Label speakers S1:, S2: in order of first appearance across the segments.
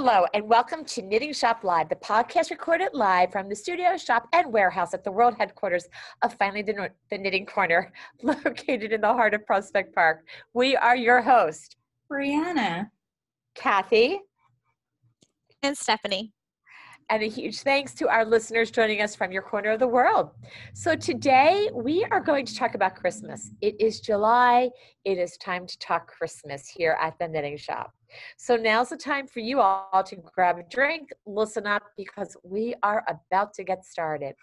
S1: hello, and welcome to Knitting Shop Live, the podcast recorded live from the studio, shop, and warehouse at the world headquarters of Finally the, the Knitting Corner, located in the heart of Prospect Park. We are your host,
S2: Brianna,
S1: Kathy,
S3: and Stephanie.
S1: And a huge thanks to our listeners joining us from your corner of the world. So, today we are going to talk about Christmas. It is July. It is time to talk Christmas here at the Knitting Shop. So now's the time for you all to grab a drink, listen up, because we are about to get started.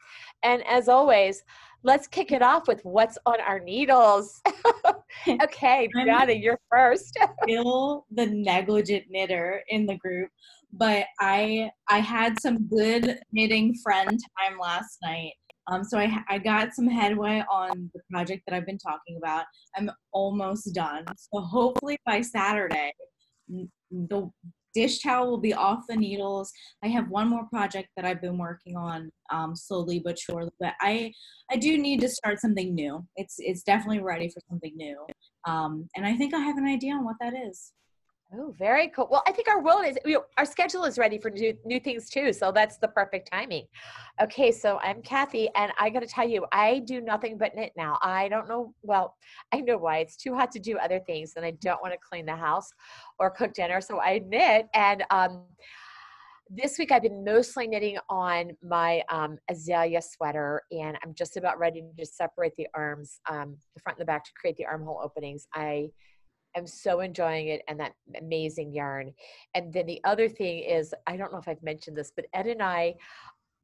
S1: And as always, let's kick it off with what's on our needles. okay, Brianna, you're first.
S2: still the negligent knitter in the group, but I I had some good knitting friend time last night. Um, so I, I got some headway on the project that I've been talking about. I'm almost done. So hopefully by Saturday, the dish towel will be off the needles. I have one more project that I've been working on um, slowly but surely, but I I do need to start something new. It's it's definitely ready for something new, um, and I think I have an idea on what that is.
S1: Oh, very cool. Well, I think our world is, you know, our schedule is ready for new, new things too. So that's the perfect timing. Okay, so I'm Kathy, and I got to tell you, I do nothing but knit now. I don't know, well, I know why. It's too hot to do other things, and I don't want to clean the house or cook dinner. So I knit. And um, this week I've been mostly knitting on my um, azalea sweater, and I'm just about ready to separate the arms, um, the front and the back, to create the armhole openings. I am so enjoying it and that amazing yarn. And then the other thing is, I don't know if I've mentioned this, but Ed and I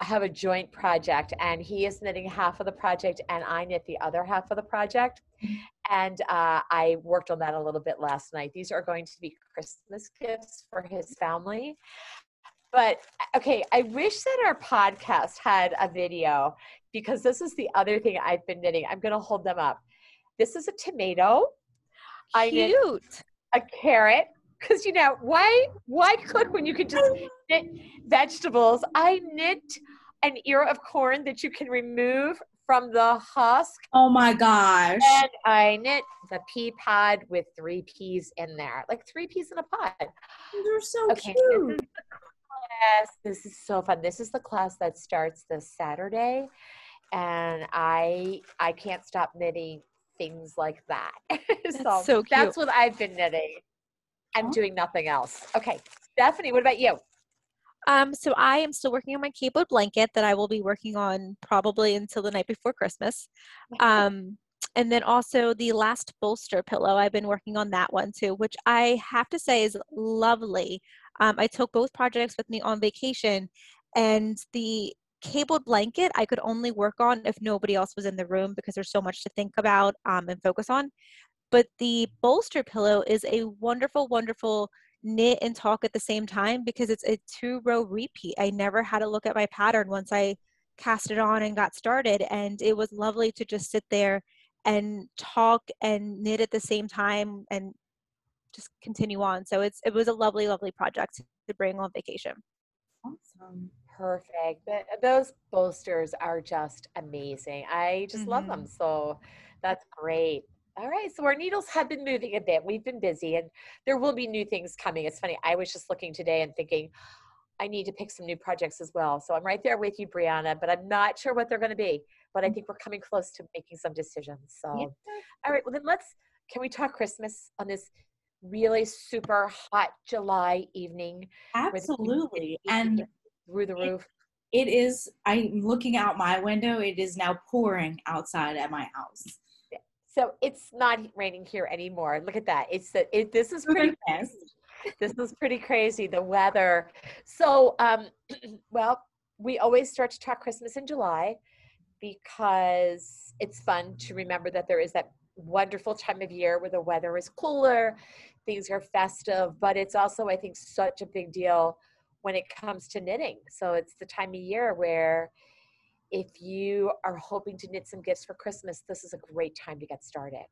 S1: have a joint project and he is knitting half of the project and I knit the other half of the project. Mm-hmm. And uh, I worked on that a little bit last night. These are going to be Christmas gifts for his family. But okay, I wish that our podcast had a video because this is the other thing I've been knitting. I'm going to hold them up. This is a tomato
S3: I Cute.
S1: a carrot. Because you know why why cook when you can just knit vegetables i knit an ear of corn that you can remove from the husk.
S2: Oh my gosh.
S1: And i knit the pea pod with three peas in there like three peas in a pod.
S2: They're so okay, cute.
S1: Yes, this is so fun. This is the class that starts this saturday and i i can't stop knitting things like that. so, so that's what I've been knitting. I'm oh. doing nothing else. Okay, Stephanie, what about you?
S3: Um, so I am still working on my cabled blanket that I will be working on probably until the night before Christmas. Um, and then also the last bolster pillow, I've been working on that one too, which I have to say is lovely. Um, I took both projects with me on vacation, and the cabled blanket I could only work on if nobody else was in the room because there's so much to think about um, and focus on. But the bolster pillow is a wonderful, wonderful knit and talk at the same time because it's a two row repeat. I never had to look at my pattern once I cast it on and got started. And it was lovely to just sit there and talk and knit at the same time and just continue on. So it's it was a lovely, lovely project to bring on vacation.
S1: Awesome perfect. But those bolsters are just amazing. I just mm-hmm. love them. Mm-hmm. So that's great. All right, so our needles have been moving a bit. We've been busy and there will be new things coming. It's funny, I was just looking today and thinking, I need to pick some new projects as well. So I'm right there with you, Brianna, but I'm not sure what they're going to be. But I mm. think we're coming close to making some decisions. So, all right, well, then let's, can we talk Christmas on this really super hot July evening?
S2: Absolutely. And
S1: through the roof?
S2: It, it is. I'm looking out my window. It is now pouring outside at my house.
S1: So it's not raining here anymore. Look at that. It's the, it, this is pretty crazy. This is pretty crazy. The weather. So, um, well, we always start to talk Christmas in July because it's fun to remember that there is that wonderful time of year where the weather is cooler, things are festive, but it's also, I think, such a big deal when it comes to knitting. So it's the time of year where if you are hoping to knit some gifts for Christmas, this is a great time to get started.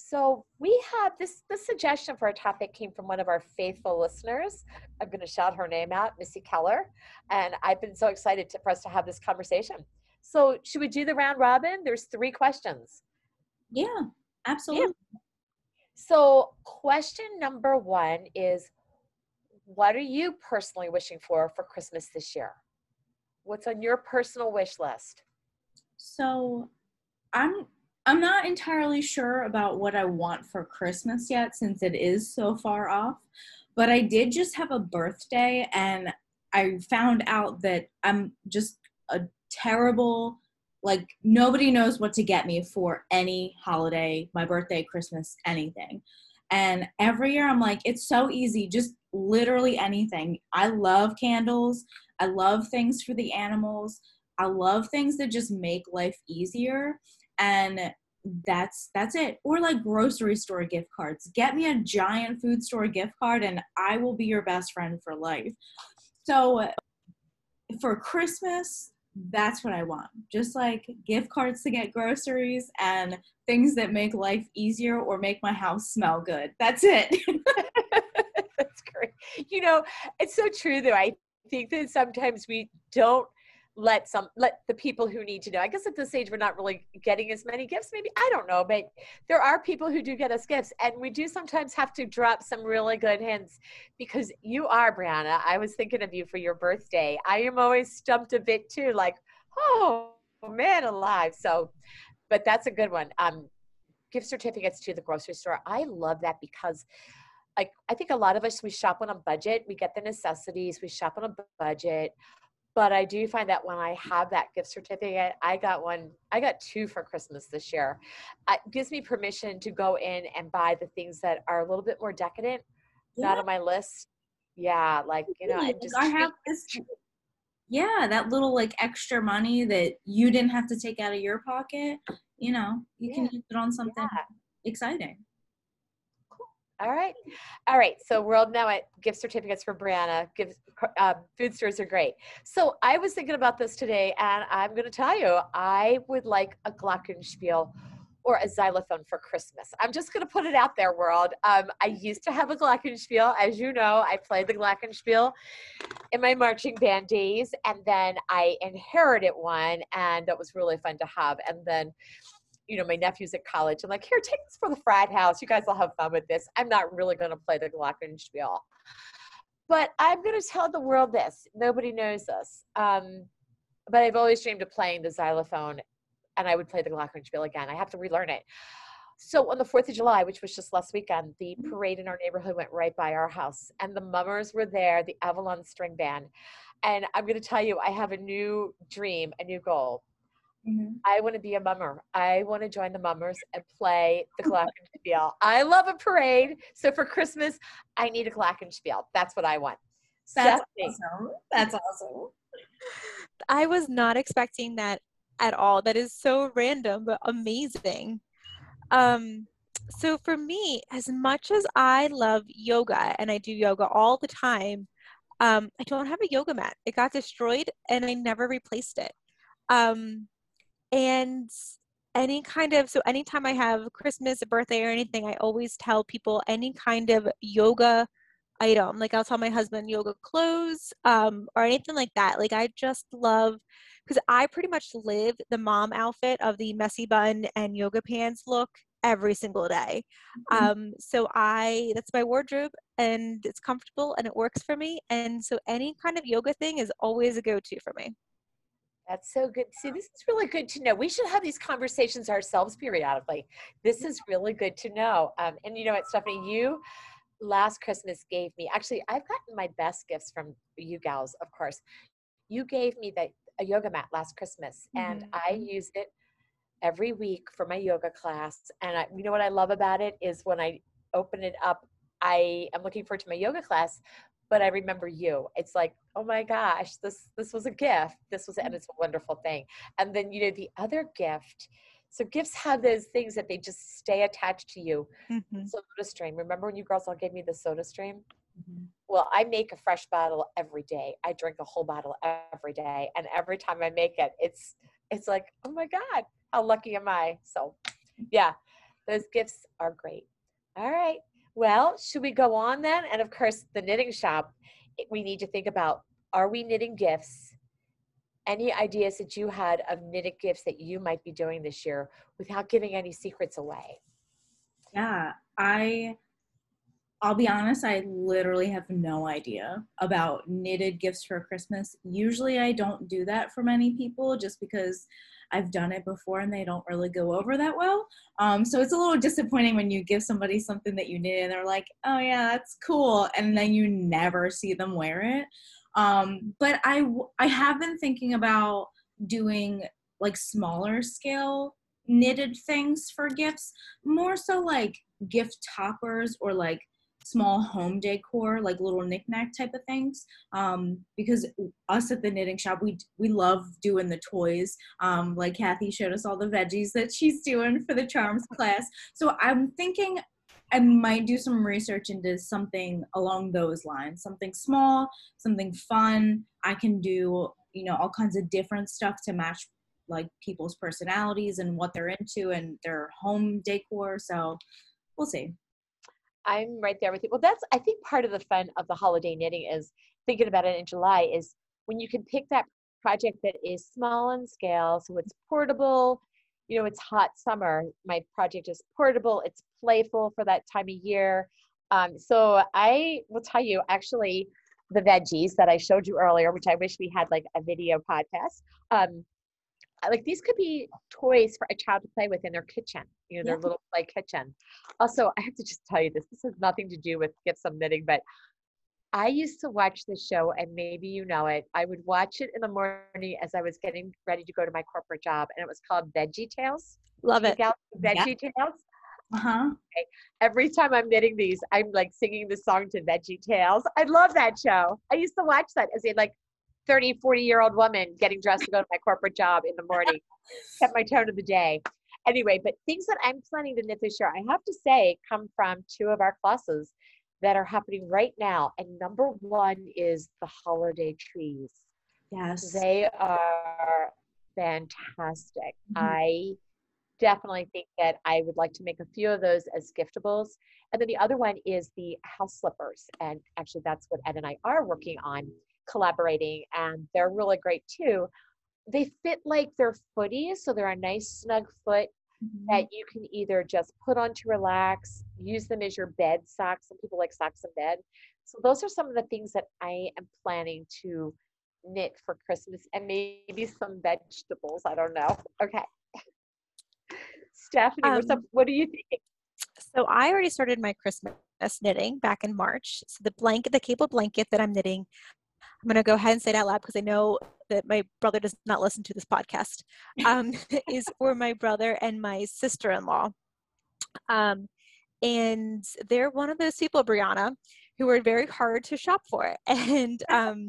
S1: So we have this this suggestion for a topic came from one of our faithful listeners. I'm going to shout her name out, Missy Keller, and I've been so excited to, for us to have this conversation. So should we do the round robin? There's three questions.
S2: Yeah, absolutely. Yeah.
S1: So question number one is what are you personally wishing for for Christmas this year? What's on your personal wish list?
S2: So, I'm I'm not entirely sure about what I want for Christmas yet since it is so far off, but I did just have a birthday and I found out that I'm just a terrible like nobody knows what to get me for any holiday, my birthday, Christmas, anything. And every year I'm like, it's so easy, just literally anything. I love candles. I love things for the animals. I love things that just make life easier. And that's that's it or like grocery store gift cards get me a giant food store gift card and i will be your best friend for life so for christmas that's what i want just like gift cards to get groceries and things that make life easier or make my house smell good that's it
S1: you know it's so true though. I think that sometimes we don't let some let the people who need to know. I guess at this age we're not really getting as many gifts maybe? I don't know but there are people who do get us gifts and we do sometimes have to drop some really good hints because you are brianna i was thinking of you for your birthday. I am always stumped a bit too like oh man alive. So but that's a good one. Um gift certificates to the grocery store. I love that because like i think a lot of us we shop on a budget we get the necessities we shop on a budget but I do find that when I have that gift certificate, I got one, I got two for Christmas this year. It gives me permission to go in and buy the things that are a little bit more decadent, yeah. not on my list. Yeah, like you know, I just
S2: I have this. Yeah, that little like extra money that you didn't have to take out of your pocket. You know, you yeah. can use it on something yeah. exciting.
S1: All right. All right. So World Now at gift certificates for Brianna. Gift, uh, food stores are great. So I was thinking about this today, and I'm going to tell you, I would like a glockenspiel or a xylophone for Christmas. I'm just going to put it out there, world. Um, I used to have a glockenspiel. As you know, I played the glockenspiel in my marching band days, and then I inherited one, and that was really fun to have. And then you know, my nephew's at college. I'm like, here, take this for the frat house. You guys will have fun with this. I'm not really going to play the glockenspiel. But I'm going to tell the world this. Nobody knows this. Um, but I've always dreamed of playing the xylophone, and I would play the glockenspiel again. I have to relearn it. So on the 4th of July, which was just last weekend, the mm-hmm. parade in our neighborhood went right by our house, and the mummers were there, the Avalon String Band. And I'm going to tell you, I have a new dream, a new goal. Mm-hmm. I want to be a mummer. I want to join the mummers and play the glockenspiel. I love a parade. So for Christmas, I need a glockenspiel. That's what I want.
S2: That's awesome. That's awesome.
S3: I was not expecting that at all. That is so random, but amazing. Um, so for me, as much as I love yoga and I do yoga all the time, um, I don't have a yoga mat. It got destroyed and I never replaced it. Um, and any kind of so anytime i have christmas a birthday or anything i always tell people any kind of yoga item. Like i'll tell my husband yoga clothes um, or anything like that. Like i just love because i pretty much live the mom outfit of the messy bun and yoga pants look every single day. Mm-hmm. um, so i that's my wardrobe and it's comfortable and it works for me. And so any kind of yoga thing is always a go-to for me
S1: that's so good. See, this is really good to know. We should have these conversations ourselves periodically. This is really good to know. Um, and you know what, Stephanie, you last Christmas gave me, actually, I've gotten my best gifts from you gals, of course. You gave me the, a yoga mat last Christmas, mm-hmm. and I mm-hmm. use it every week for my yoga class. And I, you know what I love about it is when I open it up, I am looking forward to my yoga class, but I remember you. It's like, oh my gosh, this this was a gift. This was and mm. it's a wonderful thing. And then you know the other gift. So gifts have those things that they just stay attached to you. Mm-hmm. Soda stream. Remember when you girls all gave me the soda stream? Mm-hmm. Well, I make a fresh bottle every day. I drink a whole bottle every day, and every time I make it, it's it's like, oh my god, how lucky am I? So, yeah, those gifts are great. All right. Well, should we go on then? And of course, the knitting shop, we need to think about are we knitting gifts? Any ideas that you had of knitted gifts that you might be doing this year without giving any secrets away?
S2: Yeah, I I'll be honest, I literally have no idea about knitted gifts for Christmas. Usually I don't do that for many people just because I've done it before and they don't really go over that well. Um, so it's a little disappointing when you give somebody something that you knit and they're like, oh yeah, that's cool. And then you never see them wear it. Um, but I, I have been thinking about doing like smaller scale knitted things for gifts, more so like gift toppers or like small home decor, like little knickknack type of things. Um, because us at the knitting shop, we we love doing the toys. Um, like Kathy showed us all the veggies that she's doing for the charms class. So I'm thinking I might do some research into something along those lines, something small, something fun. I can do, you know, all kinds of different stuff to match like people's personalities and what they're into and their home decor. So we'll see.
S1: I'm right there with you. Well, that's I think part of the fun of the holiday knitting is thinking about it in July is when you can pick that project that is small in scale, so it's portable. You know, it's hot summer. My project is portable. It's playful for that time of year. Um, so I will tell you, actually, the veggies that I showed you earlier, which I wish we had like a video podcast. Um, like these could be toys for a child to play with in their kitchen, you know, their little play kitchen. Also, I have to just tell you this, this has nothing to do with get some knitting, but I used to watch the show and maybe you know it. I would watch it in the morning as I was getting ready to go to my corporate job and it was called Veggie Tales.
S3: Love it.
S1: Veggie yeah. Tales.
S2: Uh-huh.
S1: Okay. Every time I'm knitting these, I'm like singing the song to Veggie Tales. I love that show. I used to watch that as a like 30, 40 year old woman getting dressed to go to my corporate job in the morning. Set my tone of the day. Anyway, but things that I'm planning to knit this year, I have to say, come from two of our classes that are happening right now. And number one is the holiday trees.
S2: Yes.
S1: They are fantastic. Mm-hmm. I definitely think that I would like to make a few of those as giftables. And then the other one is the house slippers. And actually, that's what Ed and I are working on collaborating and they're really great too. They fit like their footies, so they're a nice snug foot mm-hmm. that you can either just put on to relax, use them as your bed socks. Some people like socks in bed. So those are some of the things that I am planning to knit for Christmas and maybe some vegetables. I don't know. Okay. Stephanie, um, up, what do you think?
S3: So I already started my Christmas knitting back in March. So the blanket, the cable blanket that I'm knitting, I'm going to go ahead and say it out loud because I know that my brother does not listen to this podcast, um, is for my brother and my sister in law. Um, and they're one of those people, Brianna, who are very hard to shop for. And um,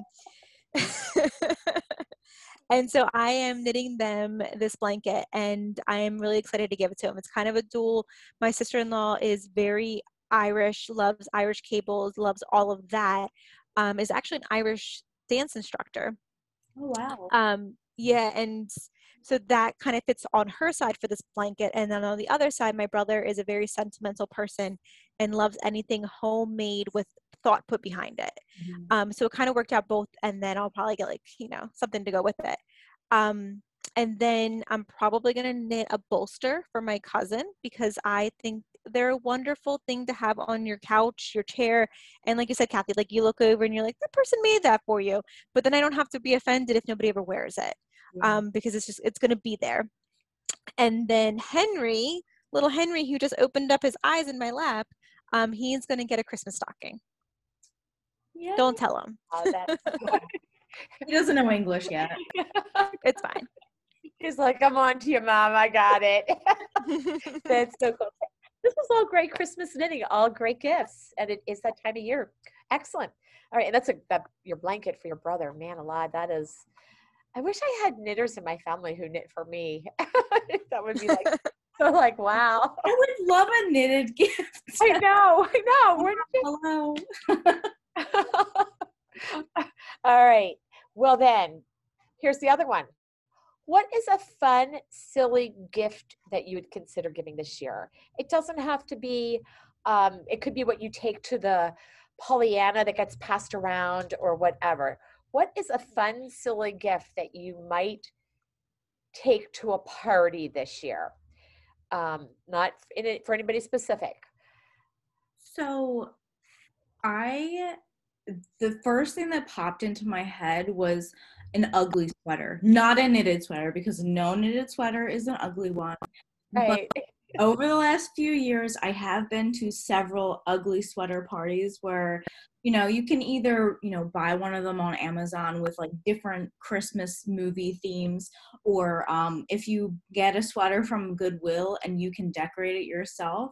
S3: and so I am knitting them this blanket, and I am really excited to give it to them. It's kind of a dual. My sister in law is very Irish, loves Irish cables, loves all of that um, is actually an Irish dance instructor.
S2: Oh wow.
S3: Um, yeah, and so that kind of fits on her side for this blanket, and then on the other side, my brother is a very sentimental person and loves anything homemade with thought put behind it. Mm-hmm. Um, so it kind of worked out both, and then I'll probably get like you know something to go with it. Um, and then I'm probably gonna knit a bolster for my cousin because I think they're a wonderful thing to have on your couch, your chair. And like you said, Kathy, like you look over and you're like, that person made that for you. But then I don't have to be offended if nobody ever wears it. Yeah. Um, because it's just it's gonna be there. And then Henry, little Henry, who just opened up his eyes in my lap, um, he's gonna get a Christmas stocking. Yeah. Don't tell him. Oh,
S2: he doesn't know English yet.
S3: it's fine.
S1: He's like, I'm on to you, mom. I got it. That's so cool this was all great Christmas knitting, all great gifts, and it is that time of year. Excellent. All right, and that's a that your blanket for your brother. Man alive, that is. I wish I had knitters in my family who knit for me. that would be like so like wow.
S2: I would love a knitted gift.
S1: I know, I know. Oh, hello. all right. Well then, here's the other one. What is a fun, silly gift that you would consider giving this year? It doesn't have to be, um, it could be what you take to the Pollyanna that gets passed around or whatever. What is a fun, silly gift that you might take to a party this year? Um, not in it for anybody specific.
S2: So I the first thing that popped into my head was an ugly sweater, not a knitted sweater, because no knitted sweater is an ugly one.
S1: Right.
S2: But over the last few years, I have been to several ugly sweater parties where, you know, you can either, you know, buy one of them on Amazon with like different Christmas movie themes, or um, if you get a sweater from Goodwill and you can decorate it yourself.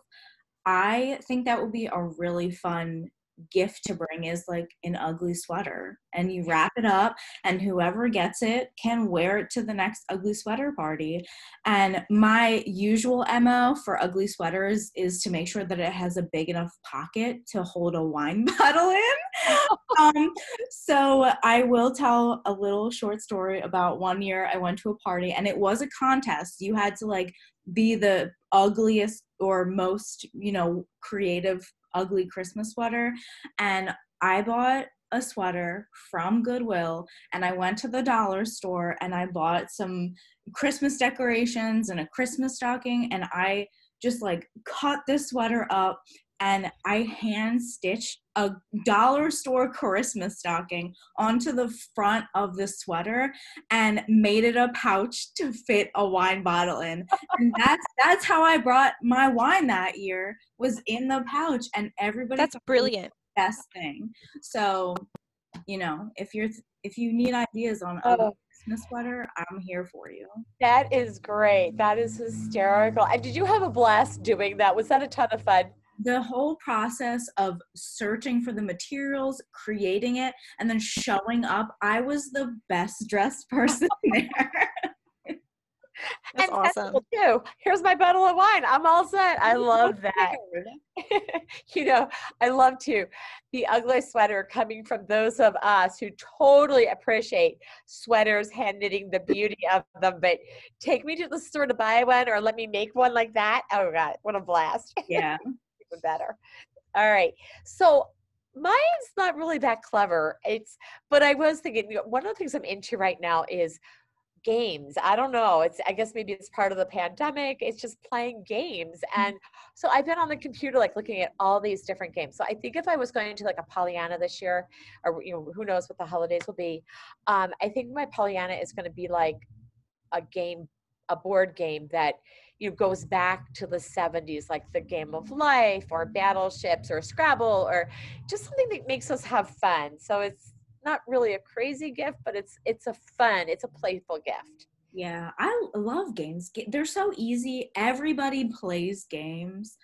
S2: I think that would be a really fun gift to bring is like an ugly sweater and you wrap it up and whoever gets it can wear it to the next ugly sweater party and my usual mo for ugly sweaters is to make sure that it has a big enough pocket to hold a wine bottle in. Um, so i will tell a little short story about one year i went to a party and it was a contest. You had to like be the ugliest or most you know creative ugly Christmas sweater. And I bought a sweater from Goodwill and I went to the dollar store and I bought some Christmas decorations and a Christmas stocking and I just like cut this sweater up and I hand stitched a dollar store Christmas stocking onto the front of the sweater and made it a pouch to fit a wine bottle in. And that's that's how I brought my wine that year was in the pouch and everybody
S3: That's brilliant.
S2: best thing. So, you know, if you're if you need ideas on a
S1: Oh.
S2: Christmas sweater, I'm here for you.
S1: That is great. That is hysterical. And did you have a blast doing that? Was that a ton of fun?
S2: The whole process of searching for the materials, creating it, and then showing up, I was the best dressed person there.
S3: That's
S1: and
S3: awesome.
S1: festival, too. Here's my bottle of wine. I'm all set. I love that. you know, I love to the ugly sweater coming from those of us who totally appreciate sweaters, hand knitting, the beauty of them. But take me to the store to buy one or let me make one like that. Oh God, what a blast.
S2: Yeah.
S1: even better. All right. So mine's not really that clever. It's, but I was thinking, one of the things I'm into right now is games. I don't know. It's, I guess maybe it's part of the pandemic. It's just playing games. And so I've been on the computer, like looking at all these different games. So I think if I was going to like a Pollyanna this year, or, you know, who knows what the holidays will be, um, I think my Pollyanna is going to be like a game, a board game that you know, goes back to the 70s, like the game of life or battleships or Scrabble or just something that makes us have fun. So it's not really a crazy gift, but it's it's a fun, it's a playful gift.
S2: Yeah, I love games. They're so easy. Everybody plays games.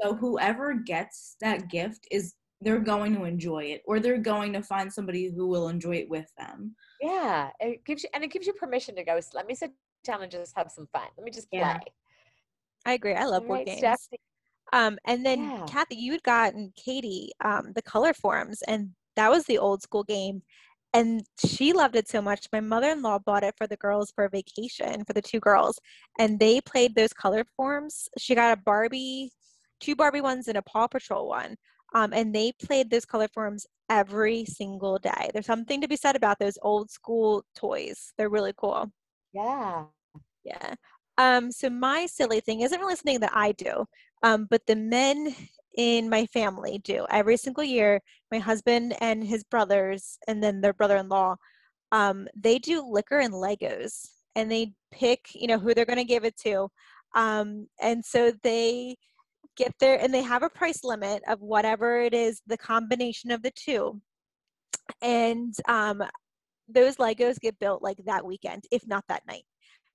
S2: So whoever gets that gift is they're going to enjoy it or they're going to find somebody who will enjoy it with them.
S1: Yeah, it gives you and it gives you permission to go. "So Let me sit down and just have some fun. Let me just play.
S2: Yeah.
S3: I agree. I love
S1: All
S3: board
S1: right,
S3: games.
S1: Stephanie.
S3: Um, and then
S1: Yeah.
S3: Kathy, you had gotten Katie um, the color forms, and that was the old school game. And she loved it so much. My mother in law bought it for the girls for a vacation for the two girls, and they played those color forms. She got a Barbie, two Barbie ones, and a Paw Patrol one. Um, and they played those color forms every single day. There's something to be said about those old school toys. They're really cool.
S1: Yeah.
S3: Yeah. Um, so my silly thing isn't really something that I do, um, but the men in my family do. Every single year. My husband and his brothers, and then their brother-in-law, um, they do liquor and Legos, and they pick, you know, who they're going to give it to, um, and so they get there, and they have a price limit of whatever it is, the combination of the two, and um, those Legos get built like that weekend, if not that night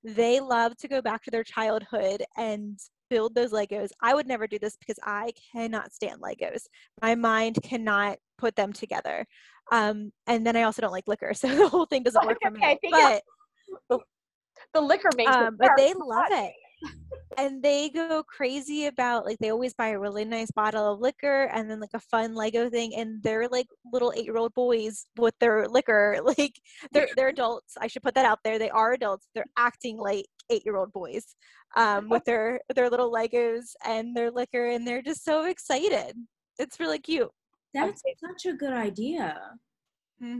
S3: they love to go back to their childhood and build those Legos. I would never do this because I cannot stand Legos. My mind cannot put them together. Um, and then I also don't like liquor, so the whole thing doesn't work for
S1: Okay, I
S3: me. But
S1: The liquor makes it
S3: um, but they love it. And they go crazy about like they always buy a really nice bottle of liquor and then like a fun Lego thing and they're like little eight year old boys with their liquor. Like they're they're adults. I should put that out there. They are adults. They're acting like eight year old boys um, with their their little Legos and their liquor and they're just so excited. It's really cute.
S2: That's
S1: Okay.
S2: such a good idea.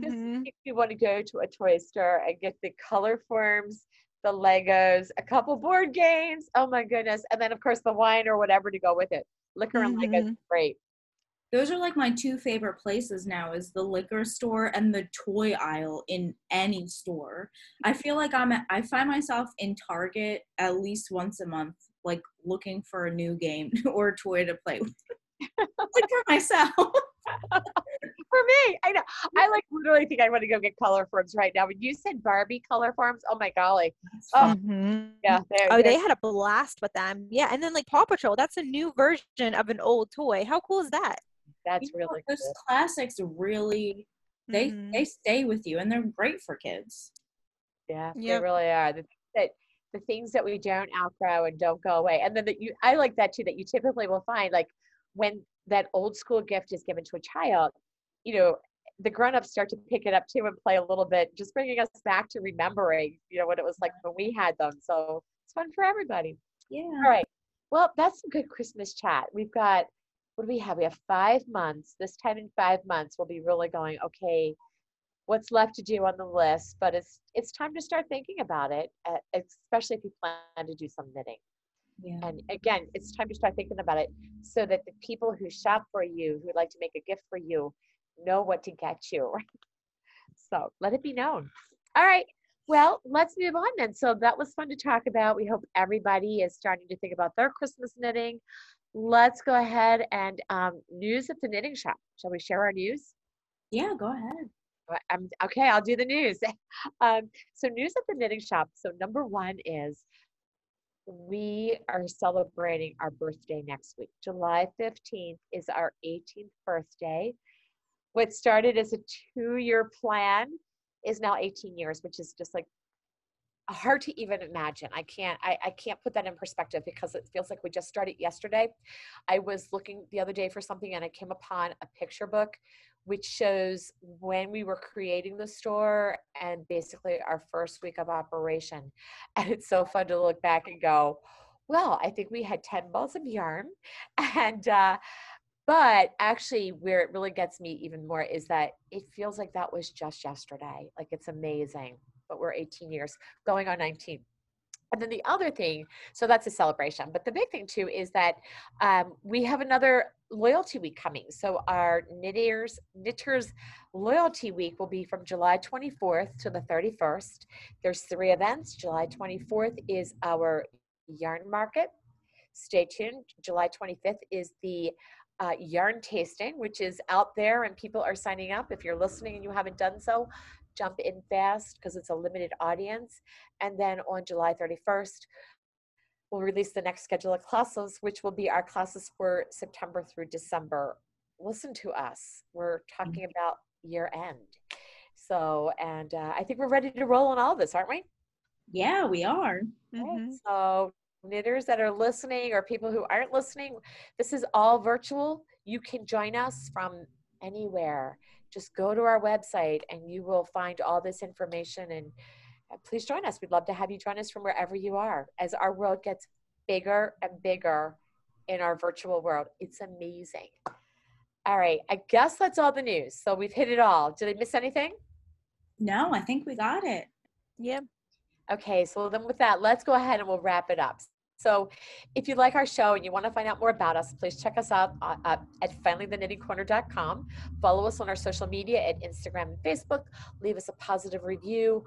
S1: Just
S3: Mhm.
S1: if you want to go to a toy store and get the color forms, the Legos, a couple board games. Oh my goodness. And then of course the wine or whatever to go with it. Liquor and Legos,
S3: Mhm.
S1: great.
S2: those are like my two favorite places now is the liquor store and the toy aisle in any store i feel like i'm i find myself in target at least once a month like looking for a new game or toy to play with like for myself
S1: for me i know i like literally think i want to go get color forms right now when you said barbie color forms oh my golly oh
S3: Mhm.
S1: yeah they're-
S3: Oh,
S1: they're
S3: they had a blast with them. Yeah, and then like Paw Patrol, that's a new version of an old toy. How cool is that?
S1: that's
S2: You know,
S1: really
S2: those
S1: cool.
S2: classics really they
S3: Mhm.
S2: they stay with you and they're great for kids
S1: Yeah, they really are. The, that the things that we don't outgrow and don't go away, and then that you, I like that too. That you typically will find like when that old school gift is given to a child, you know, the grown-ups start to pick it up too and play a little bit, just bringing us back to remembering, you know, what it was like when we had them. So it's fun for everybody.
S2: yeah
S1: All right. Well, that's some good Christmas chat. We've got, what do we have? We have five months. This time in five months, we'll be really going, okay, what's left to do on the list? But it's it's time to start thinking about it, especially if you plan to do some knitting.
S2: Yeah
S1: And again, it's time to start thinking about it so that the people who shop for you, who would like to make a gift for you, know what to get you. so let it be known. All right. Well, let's move on then. So that was fun to talk about. We hope everybody is starting to think about their Christmas knitting. Let's go ahead and um, news at the knitting shop. Shall we share our news?
S2: yeah go ahead
S1: okay, I'll do the news. Um, so, news at the knitting shop. So, number one is we are celebrating our birthday next week. July 15th is our 18th birthday. What started as a two year plan is now 18 years, which is just like hard to even imagine. I can't I, I can't put that in perspective because it feels like we just started yesterday. I was looking the other day for something and I came upon a picture book which shows when we were creating the store and basically our first week of operation. And it's so fun to look back and go, well, I think we had 10 balls of yarn. And, uh, but actually, where it really gets me even more is that it feels like that was just yesterday. Like it's amazing, but we're 18 years going on 19. And then the other thing, so that's a celebration. But the big thing too is that um, we have another loyalty week coming. So our knitters knitters loyalty week will be from July 24th to the 31st. There's three events. July 24th is our yarn market. Stay tuned. July 25th is the uh, yarn tasting, which is out there and people are signing up. If you're listening and you haven't done so, jump in fast because it's a limited audience. And then on July 31st, we'll release the next schedule of classes, which will be our classes for September through December. Listen to us. We're talking about year end. So, and uh, I think we're ready to roll on all this, aren't we?
S2: yeah we are
S1: Right.
S3: Mhm.
S1: So, knitters that are listening or people who aren't listening, this is all virtual. You can join us from anywhere. Just go to our website and you will find all this information. And uh, please join us. We'd love to have you join us from wherever you are as our world gets bigger and bigger in our virtual world. It's amazing. All right, I guess that's all the news. So we've hit it all. Did I miss anything?
S2: no i think we got it
S3: Yeah.
S1: Okay, so then with that, let's go ahead and we'll wrap it up. So if you like our show and you want to find out more about us, please check us out uh, uh, at finallytheknittingcorner.com. Follow us on our social media at Instagram and Facebook. Leave us a positive review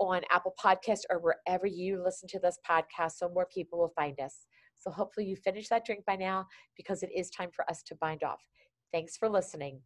S1: on Apple Podcast or wherever you listen to this podcast so more people will find us. So hopefully you finished that drink by now because it is time for us to bind off. Thanks for listening.